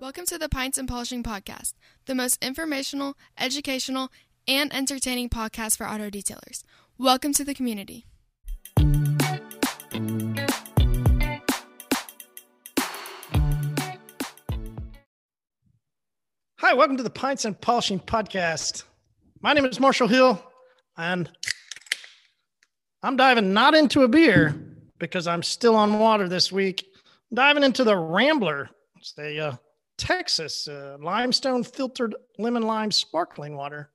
Welcome to the Pints and Polishing Podcast, the most informational, educational, and entertaining podcast for auto detailers. Welcome to the community. Hi, welcome to the Pints and Polishing Podcast. My name is Marshall Hill, and I'm diving not into a beer because I'm still on water this week. Diving into the Rambler. It's a uh, Texas uh, limestone filtered lemon lime sparkling water.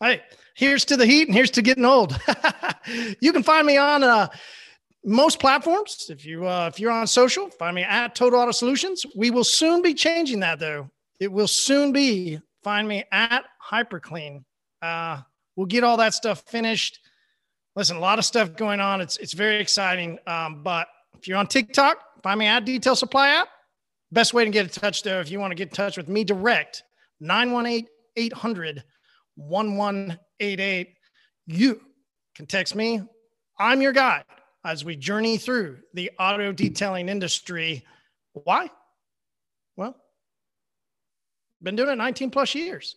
Hey, here's to the heat and here's to getting old. you can find me on uh, most platforms. If you uh, if you're on social, find me at Total Auto Solutions. We will soon be changing that though. It will soon be find me at HyperClean. Uh, we'll get all that stuff finished. Listen, a lot of stuff going on. It's it's very exciting. Um, but if you're on TikTok, find me at Detail Supply app. Best way to get in touch, though, if you want to get in touch with me direct, 918 800 1188. You can text me. I'm your guide as we journey through the auto detailing industry. Why? Well, been doing it 19 plus years.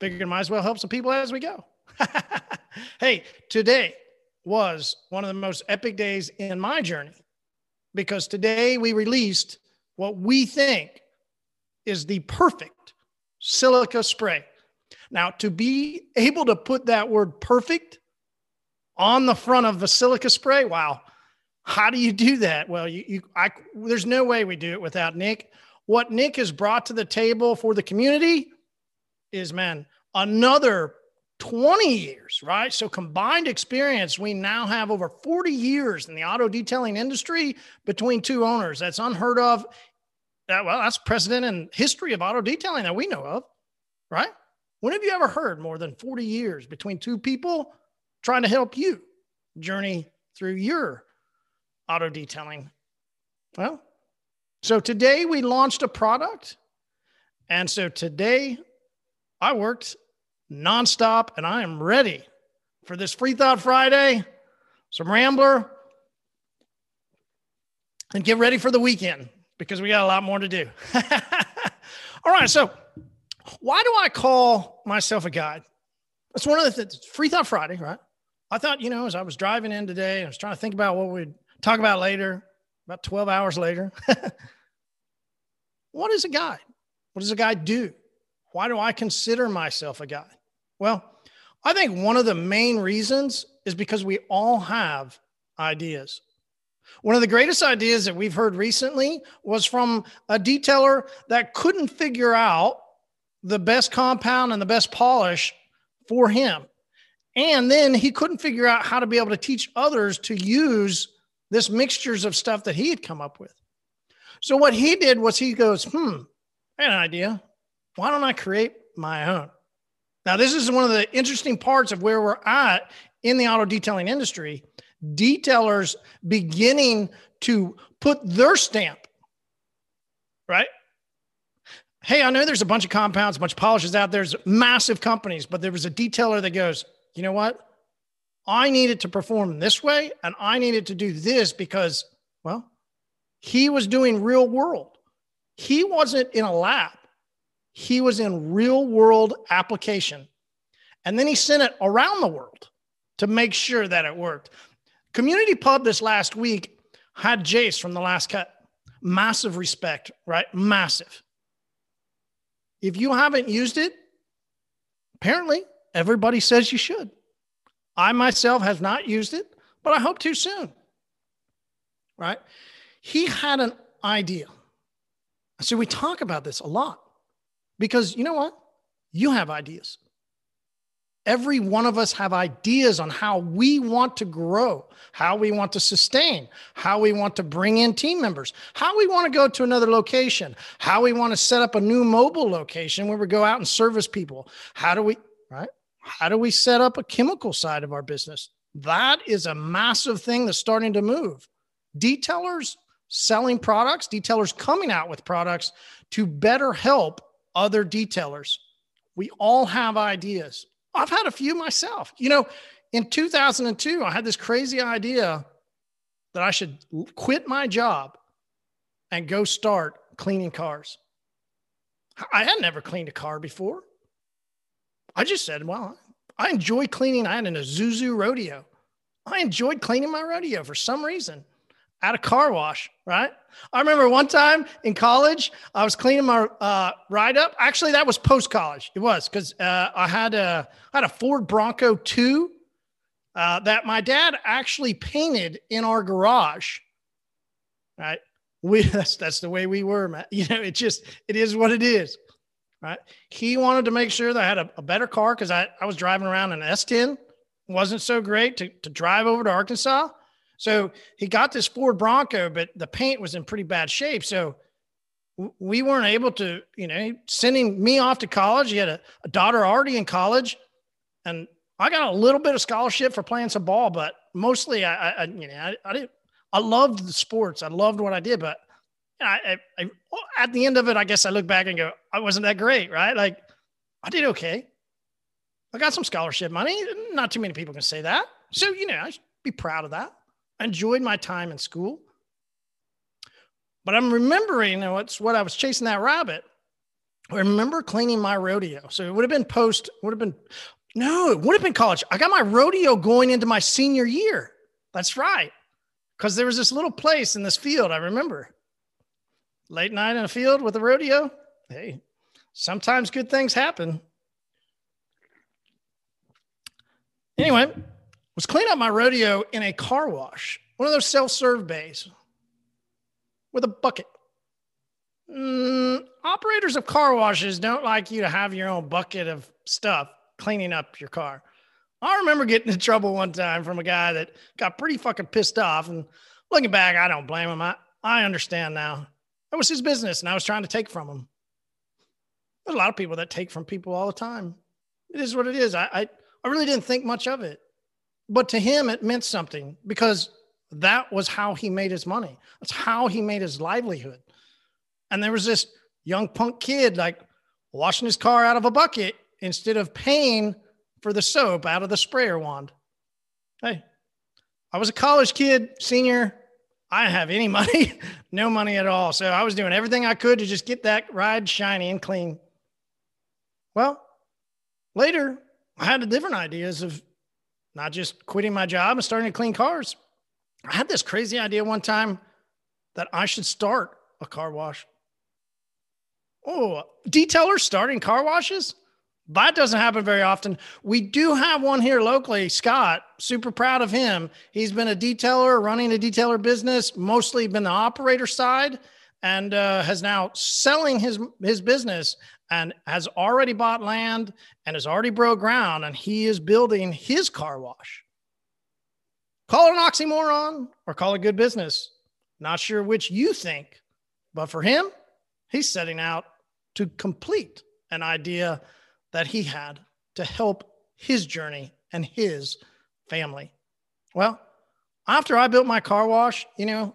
Figured might as well help some people as we go. hey, today was one of the most epic days in my journey because today we released what we think is the perfect silica spray. Now, to be able to put that word perfect on the front of the silica spray, wow. How do you do that? Well, you, you I, there's no way we do it without Nick. What Nick has brought to the table for the community is, man, another 20 years, right? So combined experience, we now have over 40 years in the auto detailing industry between two owners. That's unheard of. That, well, that's precedent in history of auto detailing that we know of, right? When have you ever heard more than 40 years between two people trying to help you journey through your auto detailing? Well, so today we launched a product. And so today I worked nonstop, and I am ready for this Free Thought Friday, some Rambler, and get ready for the weekend because we got a lot more to do. All right, so why do I call myself a guide? That's one of the things. Free Thought Friday, right? I thought, you know, as I was driving in today, I was trying to think about what we'd talk about later, about 12 hours later. what is a guide? What does a guide do? Why do I consider myself a guide? Well, I think one of the main reasons is because we all have ideas. One of the greatest ideas that we've heard recently was from a detailer that couldn't figure out the best compound and the best polish for him. And then he couldn't figure out how to be able to teach others to use this mixtures of stuff that he had come up with. So what he did was he goes, "Hmm, I had an idea. Why don't I create my own?" Now, this is one of the interesting parts of where we're at in the auto detailing industry. Detailers beginning to put their stamp, right? Hey, I know there's a bunch of compounds, a bunch of polishes out there. There's massive companies, but there was a detailer that goes, you know what? I needed to perform this way and I needed to do this because, well, he was doing real world. He wasn't in a lab he was in real world application. And then he sent it around the world to make sure that it worked. Community Pub this last week had Jace from the Last Coat. Massive respect, right? Massive. If you haven't used it, apparently everybody says you should. I myself have not used it, but I hope to soon. Right? He had an idea. So we talk about this a lot. Because you know what? You have ideas. Every one of us have ideas on how we want to grow, how we want to sustain, how we want to bring in team members, how we want to go to another location, how we want to set up a new mobile location where we go out and service people. How do we, right? How do we set up a chemical side of our business? That is a massive thing that's starting to move. Detailers selling products, detailers coming out with products to better help other detailers. We all have ideas. I've had a few myself. You know, in 2002, I had this crazy idea that I should quit my job and go start cleaning cars. I had never cleaned a car before. I just said, well, I enjoy cleaning. I had an Isuzu rodeo. I enjoyed cleaning my rodeo for some reason at a car wash, right? I remember one time in college, I was cleaning my uh, ride up. Actually, that was post college. It was because uh, I had a I had a Ford Bronco two uh, that my dad actually painted in our garage. Right, we that's that's the way we were, man. You know, it just it is what it is. Right. He wanted to make sure that I had a, a better car because I, I was driving around an S10, wasn't so great to, to drive over to Arkansas. So he got this Ford Bronco, but the paint was in pretty bad shape. So we weren't able to, you know, sending me off to college. He had a, a daughter already in college, and I got a little bit of scholarship for playing some ball, but mostly I, I you know, I, I didn't. I loved the sports. I loved what I did, but I, I, I, at the end of it, I guess I look back and go, I wasn't that great, right? Like, I did okay. I got some scholarship money. Not too many people can say that. So, you know, I should be proud of that. I enjoyed my time in school. But I'm remembering, it's what I was chasing that rabbit. I remember cleaning my rodeo. So it would have been post, would have been, no, it would have been college. I got my rodeo going into my senior year. That's right. Because there was this little place in this field, I remember. Late night in a field with a rodeo. Hey, sometimes good things happen. Anyway, was cleaning up my rodeo in a car wash, one of those self-serve bays with a bucket. Mm, operators of car washes don't like you to have your own bucket of stuff cleaning up your car. I remember getting in trouble one time from a guy that got pretty fucking pissed off. And looking back, I don't blame him. I, I understand now. That was his business, and I was trying to take from him. There's a lot of people that take from people all the time. It is what it is. I, I, I really didn't think much of it. But to him, it meant something because that was how he made his money. That's how he made his livelihood. And there was this young punk kid like washing his car out of a bucket instead of paying for the soap out of the sprayer wand. Hey, I was a college kid, senior. I didn't have any money, no money at all. So I was doing everything I could to just get that ride shiny and clean. Well, later I had different ideas of not just quitting my job and starting to clean cars. I had this crazy idea one time that I should start a car wash. Oh, detailers starting car washes? That doesn't happen very often. We do have one here locally, Scott. Super proud of him. He's been a detailer, running a detailer business, mostly been the operator side, and uh, has now selling his his business and has already bought land and has already broke ground and he is building his car wash. Call it an oxymoron or call it good business. Not sure which you think, but for him, he's setting out to complete an idea that he had to help his journey and his family. Well, after I built my car wash, you know,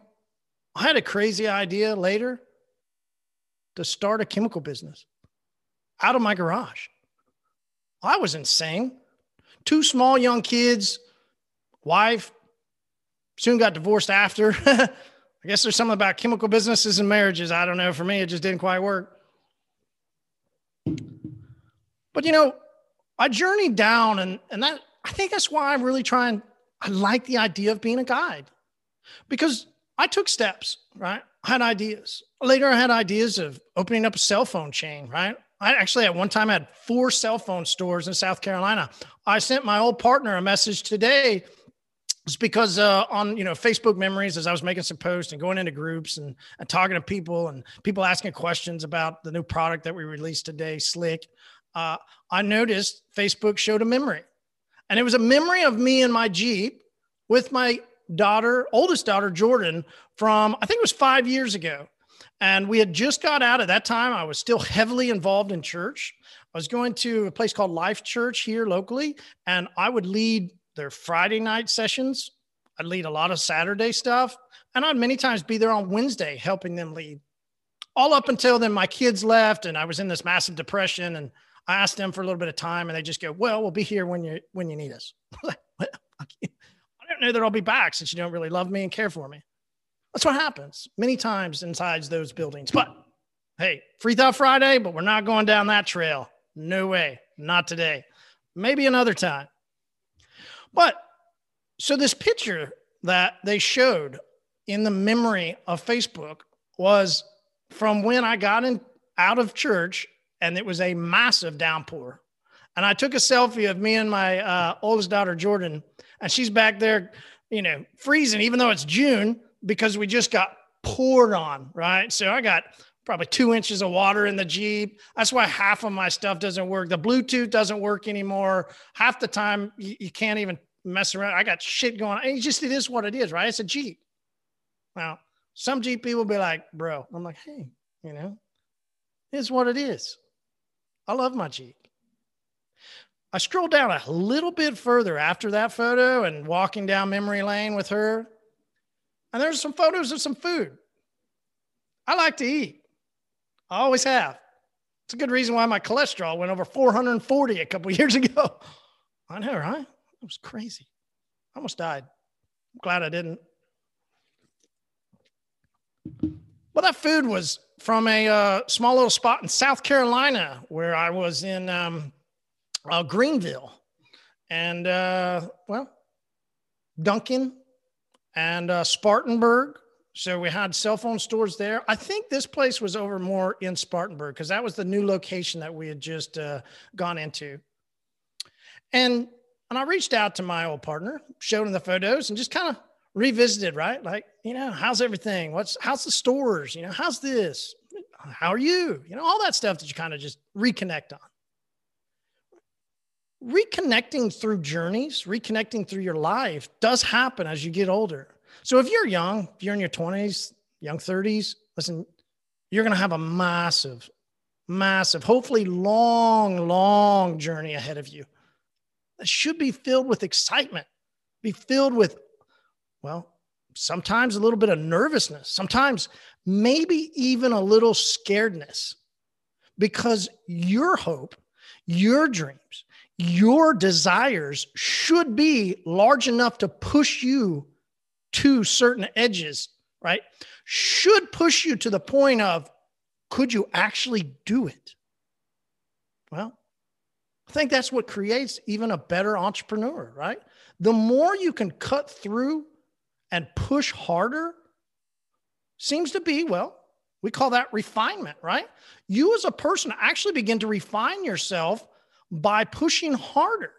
I had a crazy idea later to start a chemical business out of my garage. I was insane. Two small young kids, wife, soon got divorced after. I guess there's something about chemical businesses and marriages. I don't know. For me, it just didn't quite work. But you know, I journeyed down, and and that I think that's why I'm really trying. I like the idea of being a guide because I took steps, right? I had ideas. Later, I had ideas of opening up a cell phone chain, right? I actually at one time had four cell phone stores in South Carolina. I sent my old partner a message today. It's because uh, on you know Facebook memories, as I was making some posts and going into groups and, and talking to people and people asking questions about the new product that we released today, Slick, uh, I noticed Facebook showed a memory, and it was a memory of me in my Jeep with my daughter, oldest daughter Jordan, from I think it was five years ago. And we had just got out at that time. I was still heavily involved in church. I was going to a place called Life Church here locally, and I would lead their Friday night sessions. I'd lead a lot of Saturday stuff, and I'd many times be there on Wednesday helping them lead. All up until then, my kids left, and I was in this massive depression. And I asked them for a little bit of time, and they just go, "Well, we'll be here when you when you need us." Don't know that I'll be back since you don't really love me and care for me. That's what happens many times inside those buildings. But hey, Free Thought Friday, but we're not going down that trail. No way. Not today. Maybe another time. But so this picture that they showed in the memory of Facebook was from when I got in out of church and it was a massive downpour. And I took a selfie of me and my uh, oldest daughter, Jordan, and she's back there, you know, freezing, even though it's June, because we just got poured on, right? So I got probably two inches of water in the Jeep. That's why half of my stuff doesn't work. The Bluetooth doesn't work anymore. Half the time you, you can't even mess around. I got shit going on. It just, it is what it is, right? It's a Jeep. Now, some Jeep people be like, bro, I'm like, hey, you know, it's what it is. I love my Jeep. I scrolled down a little bit further after that photo and walking down memory lane with her. And there's some photos of some food. I like to eat. I always have. It's a good reason why my cholesterol went over 440 a couple years ago. I know, right? It was crazy. I almost died. I'm glad I didn't. Well, that food was from a uh, small little spot in South Carolina where I was in um, uh, Greenville. And, uh, well, Duncan, and uh, Spartanburg. So we had cell phone stores there. I think this place was over more in Spartanburg because that was the new location that we had just uh, gone into. And and I reached out to my old partner, showed him the photos, and just kind of revisited, right? Like, you know, how's everything? What's how's the stores? You know, how's this? How are you? You know, all that stuff that you kind of just reconnect on. Reconnecting through journeys, reconnecting through your life does happen as you get older. So if you're young, if you're in your 20s, young 30s, listen, you're going to have a massive, massive, hopefully long, long journey ahead of you that should be filled with excitement, be filled with well, sometimes a little bit of nervousness, sometimes maybe even a little scaredness because your hope, your dreams, your desires should be large enough to push you to certain edges, right? Should push you to the point of could you actually do it? Well, I think that's what creates even a better entrepreneur, right? The more you can cut through and push harder seems to be, well, we call that refinement, right? You as a person actually begin to refine yourself by pushing harder,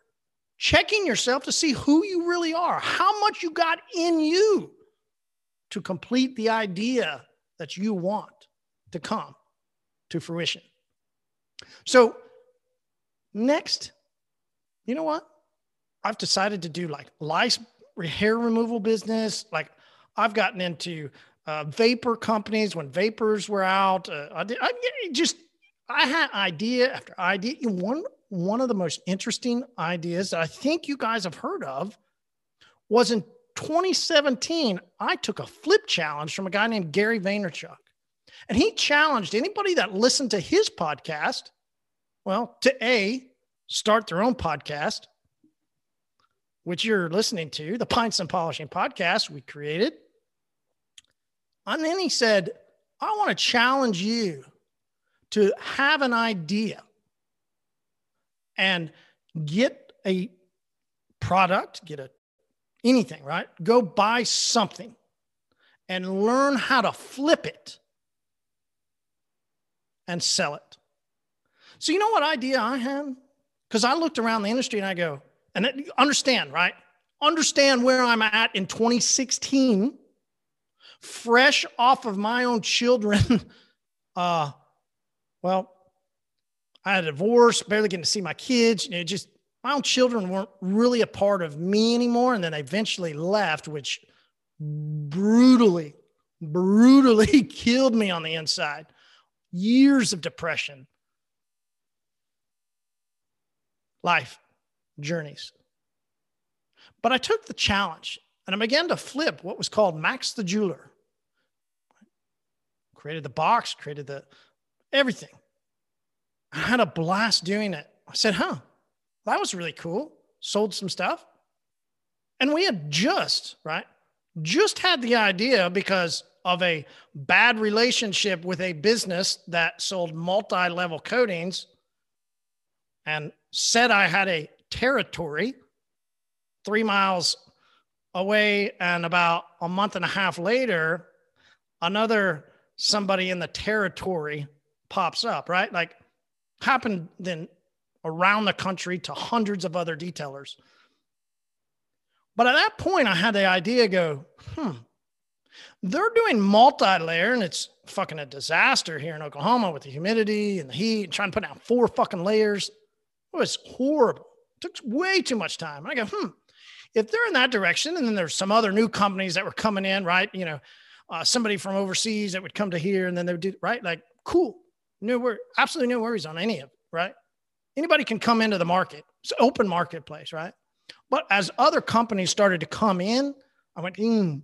checking yourself to see who you really are, how much you got in you to complete the idea that you want to come to fruition. So, next, you know what? I've decided to do like lice hair removal business. Like I've gotten into uh, vapor companies when vapors were out. Uh, I, did, I just I had idea after idea. You one one of the most interesting ideas that I think you guys have heard of was in 2017. I took a flip challenge from a guy named Gary Vaynerchuk, and he challenged anybody that listened to his podcast, well, to a start their own podcast which you're listening to, the Pints and Polishing podcast we created. And then he said, I want to challenge you to have an idea and get a product, get a anything, right? Go buy something and learn how to flip it and sell it. So, you know what idea I had? Because I looked around the industry and I go, and understand, right? Understand where I'm at in 2016, fresh off of my own children. uh, well, I had a divorce, barely getting to see my kids. You know, just my own children weren't really a part of me anymore. And then I eventually left, which brutally, brutally killed me on the inside. Years of depression. Life journeys. But I took the challenge and I began to flip what was called Max the Jeweler. Created the box, created the everything. I had a blast doing it. I said, huh, that was really cool. Sold some stuff. And we had just, right, just had the idea because of a bad relationship with a business that sold multi level coatings and said I had a territory three miles away. And about a month and a half later, another somebody in the territory pops up, right? Like happened then around the country to hundreds of other detailers. But at that point, I had the idea go, hmm, they're doing multi-layer and it's fucking a disaster here in Oklahoma with the humidity and the heat and trying to put down four fucking layers. It was horrible. It took way too much time. I go, hmm, if they're in that direction, and then there's some other new companies that were coming in, right? You know, uh, somebody from overseas that would come to here and then they would do, right? Like, cool. No worry, absolutely no worries on any of it, right? Anybody can come into the market. It's open marketplace, right? But as other companies started to come in, I went, hmm,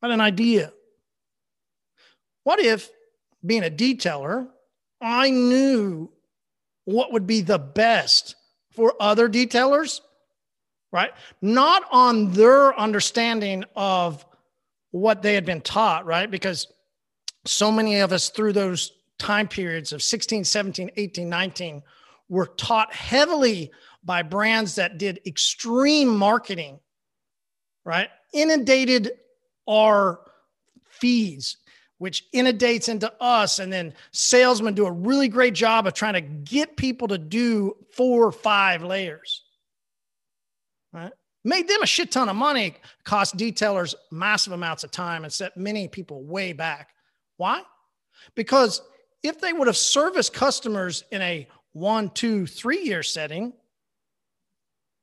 I had an idea. What if, being a detailer, I knew what would be the best for other detailers, right? Not on their understanding of what they had been taught, right? Because so many of us through those time periods of 16, 17, 18, 19 were taught heavily by brands that did extreme marketing, right? Inundated our feeds, which inundates into us. And then salesmen do a really great job of trying to get people to do four or five layers, right? Made them a shit ton of money, cost detailers massive amounts of time, and set many people way back. Why? Because if they would have serviced customers in a one, two, three year setting,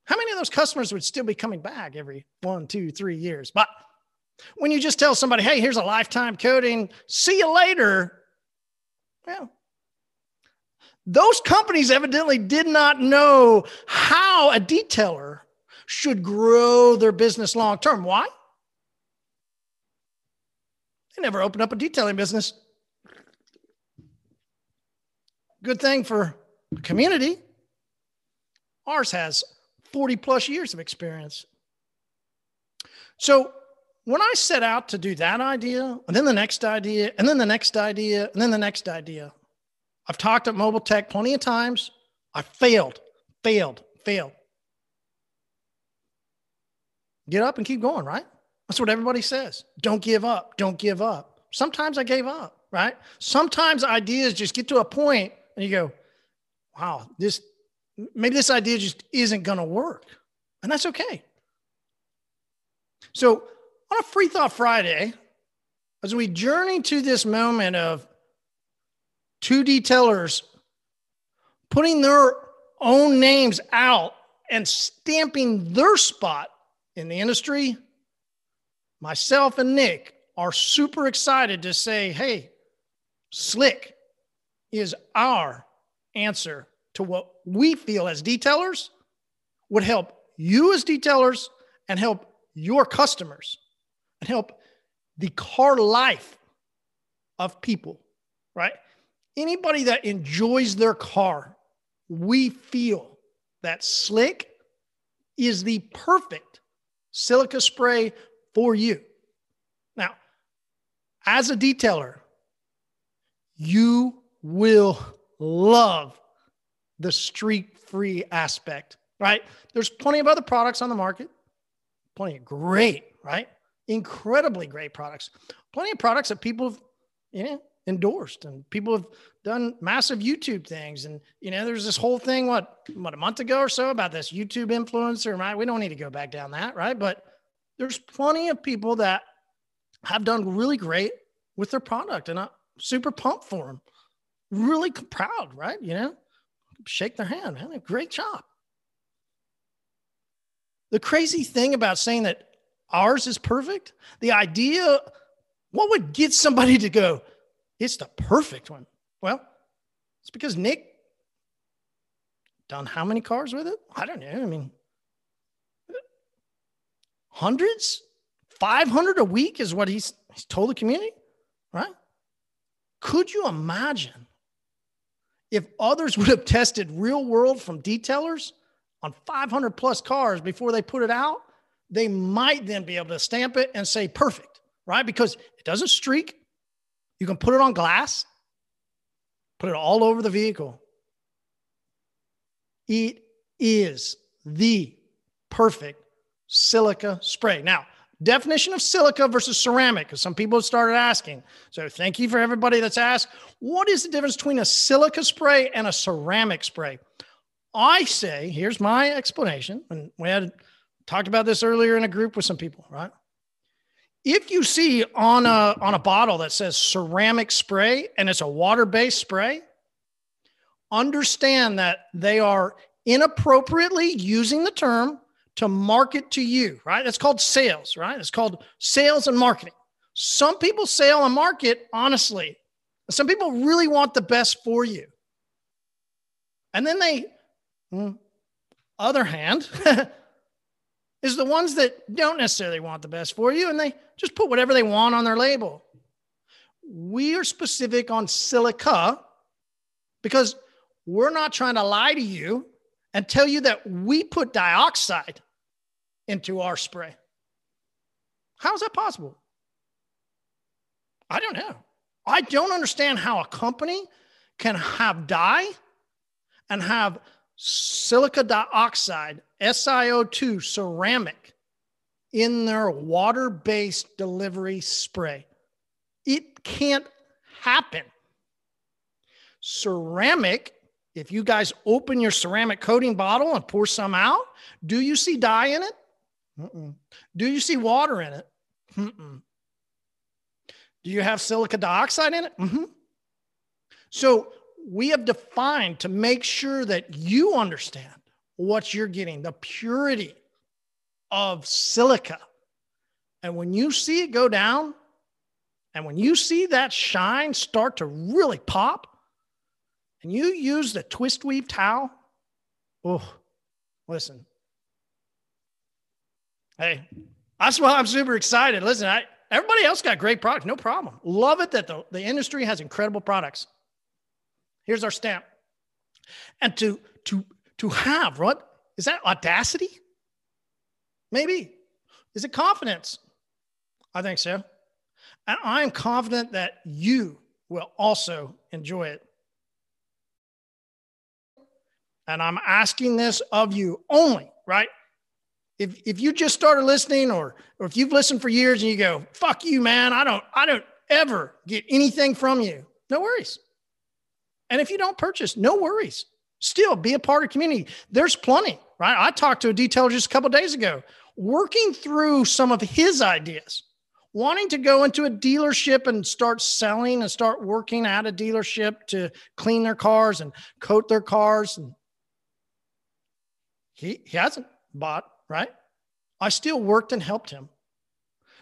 how many of those customers would still be coming back every one, two, three years? But when you just tell somebody, hey, here's a lifetime coating, see you later, well, those companies evidently did not know how a detailer should grow their business long term. Why? They never opened up a detailing business. Good thing for community. Ours has 40 plus years of experience. So when I set out to do that idea, and then the next idea, and then the next idea, and then the next idea, I've talked at Mobile Tech plenty of times. I failed, failed, failed. Get up and keep going, right? That's what everybody says. Don't give up. Don't give up. Sometimes I gave up, right? Sometimes ideas just get to a point and you go, wow, this maybe this idea just isn't going to work. And that's okay. So, on a Free Thought Friday, as we journey to this moment of two detailers putting their own names out and stamping their spot in the industry, myself and Nick are super excited to say, hey, Slick is our answer to what we feel as detailers would help you as detailers and help your customers and help the car life of people, right? Anybody that enjoys their car, we feel that slick is the perfect silica spray for you. Now, as a detailer, you will love the streak free aspect, right? There's plenty of other products on the market, plenty of great, right? Incredibly great products, plenty of products that people have, you know, endorsed and people have done massive YouTube things. And, you know, there's this whole thing, what, what, a month ago or so about this YouTube influencer, right? We don't need to go back down that, right? But there's plenty of people that have done really great with their product and I'm super pumped for them. Really proud, right? You know, shake their hand, man. Great job. The crazy thing about saying that ours is perfect, the idea, what would get somebody to go, it's the perfect one? Well, it's because Nick done how many cars with it? I don't know. I mean, hundreds, 500 a week is what he's, he's told the community, right? Could you imagine if others would have tested real world from detailers on 500 plus cars before they put it out, they might then be able to stamp it and say perfect, right? Because it doesn't streak. You can put it on glass, put it all over the vehicle. It is the perfect silica spray. Now, definition of silica versus ceramic, because some people started asking. So, thank you for everybody that's asked. What is the difference between a silica spray and a ceramic spray? I say, here's my explanation. And we had talked about this earlier in a group with some people, right? If you see on a on a bottle that says ceramic spray and it's a water-based spray, understand that they are inappropriately using the term to market to you, right? That's called sales, right? It's called sales and marketing. Some people sell and market honestly. Some people really want the best for you. And then they, hmm, other hand, is the ones that don't necessarily want the best for you and they just put whatever they want on their label. We are specific on silica because we're not trying to lie to you and tell you that we put dioxide into our spray. How is that possible? I don't know. I don't understand how a company can have dye and have silica dioxide, SiO2 ceramic in their water based delivery spray. It can't happen. Ceramic, if you guys open your ceramic coating bottle and pour some out, do you see dye in it? Mm-mm. Do you see water in it? Mm-mm. Do you have silica dioxide in it? Mm-hmm. So we have defined to make sure that you understand what you're getting, the purity of silica. And when you see it go down, and when you see that shine start to really pop, and you use the twist weave towel, oh, listen, Hey, that's why I'm super excited. Listen, I, everybody else got great products, no problem. Love it that the, the industry has incredible products. Here's our stamp. And to to to have what is that audacity? Maybe. Is it confidence? I think so. And I am confident that you will also enjoy it. And I'm asking this of you only, right? If if you just started listening or or if you've listened for years and you go fuck you man. I don't i don't ever get anything from you no worries. And if you don't purchase no worries. Still be a part of the community. There's plenty right? I talked to a detailer just a couple days ago working through some of his ideas wanting to go into a dealership and start selling and start working at a dealership to clean their cars and coat their cars. And he, he hasn't bought right? I still worked and helped him.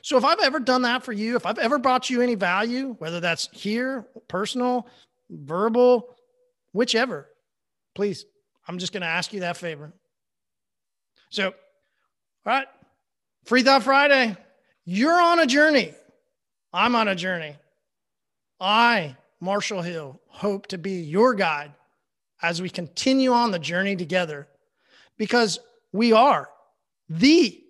So if I've ever done that for you, if I've ever brought you any value, whether that's here, personal, verbal, whichever, please, I'm just going to ask you that favor. So, all right, Free Thought Friday, you're on a journey. I'm on a journey. I, Marshall Hill, hope to be your guide as we continue on the journey together because we are the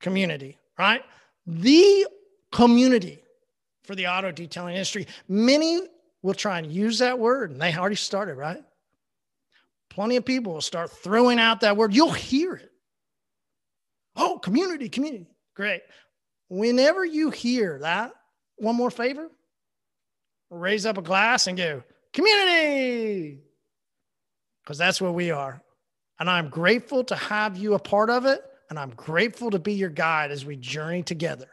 community, right? The community for the auto detailing industry. Many will try and use that word, and they already started, right? Plenty of people will start throwing out that word. You'll hear it. Oh, community, community. Great. Whenever you hear that, one more favor raise up a glass and go, community, because that's where we are. And I'm grateful to have you a part of it. And I'm grateful to be your guide as we journey together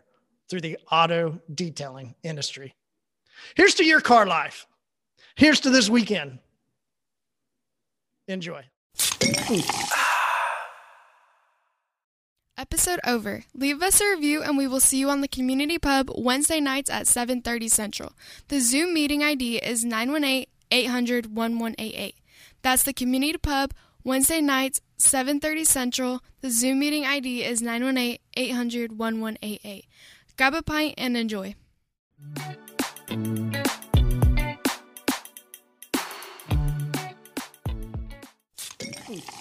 through the auto detailing industry. Here's to your car life. Here's to this weekend. Enjoy. Episode over. Leave us a review and we will see you on the community pub Wednesday nights at 7:30 Central. The Zoom meeting ID is 918-800-1188. That's the community pub Wednesday nights, 7:30 Central. The Zoom meeting ID is 918-800-1188. Grab a pint and enjoy. Ooh.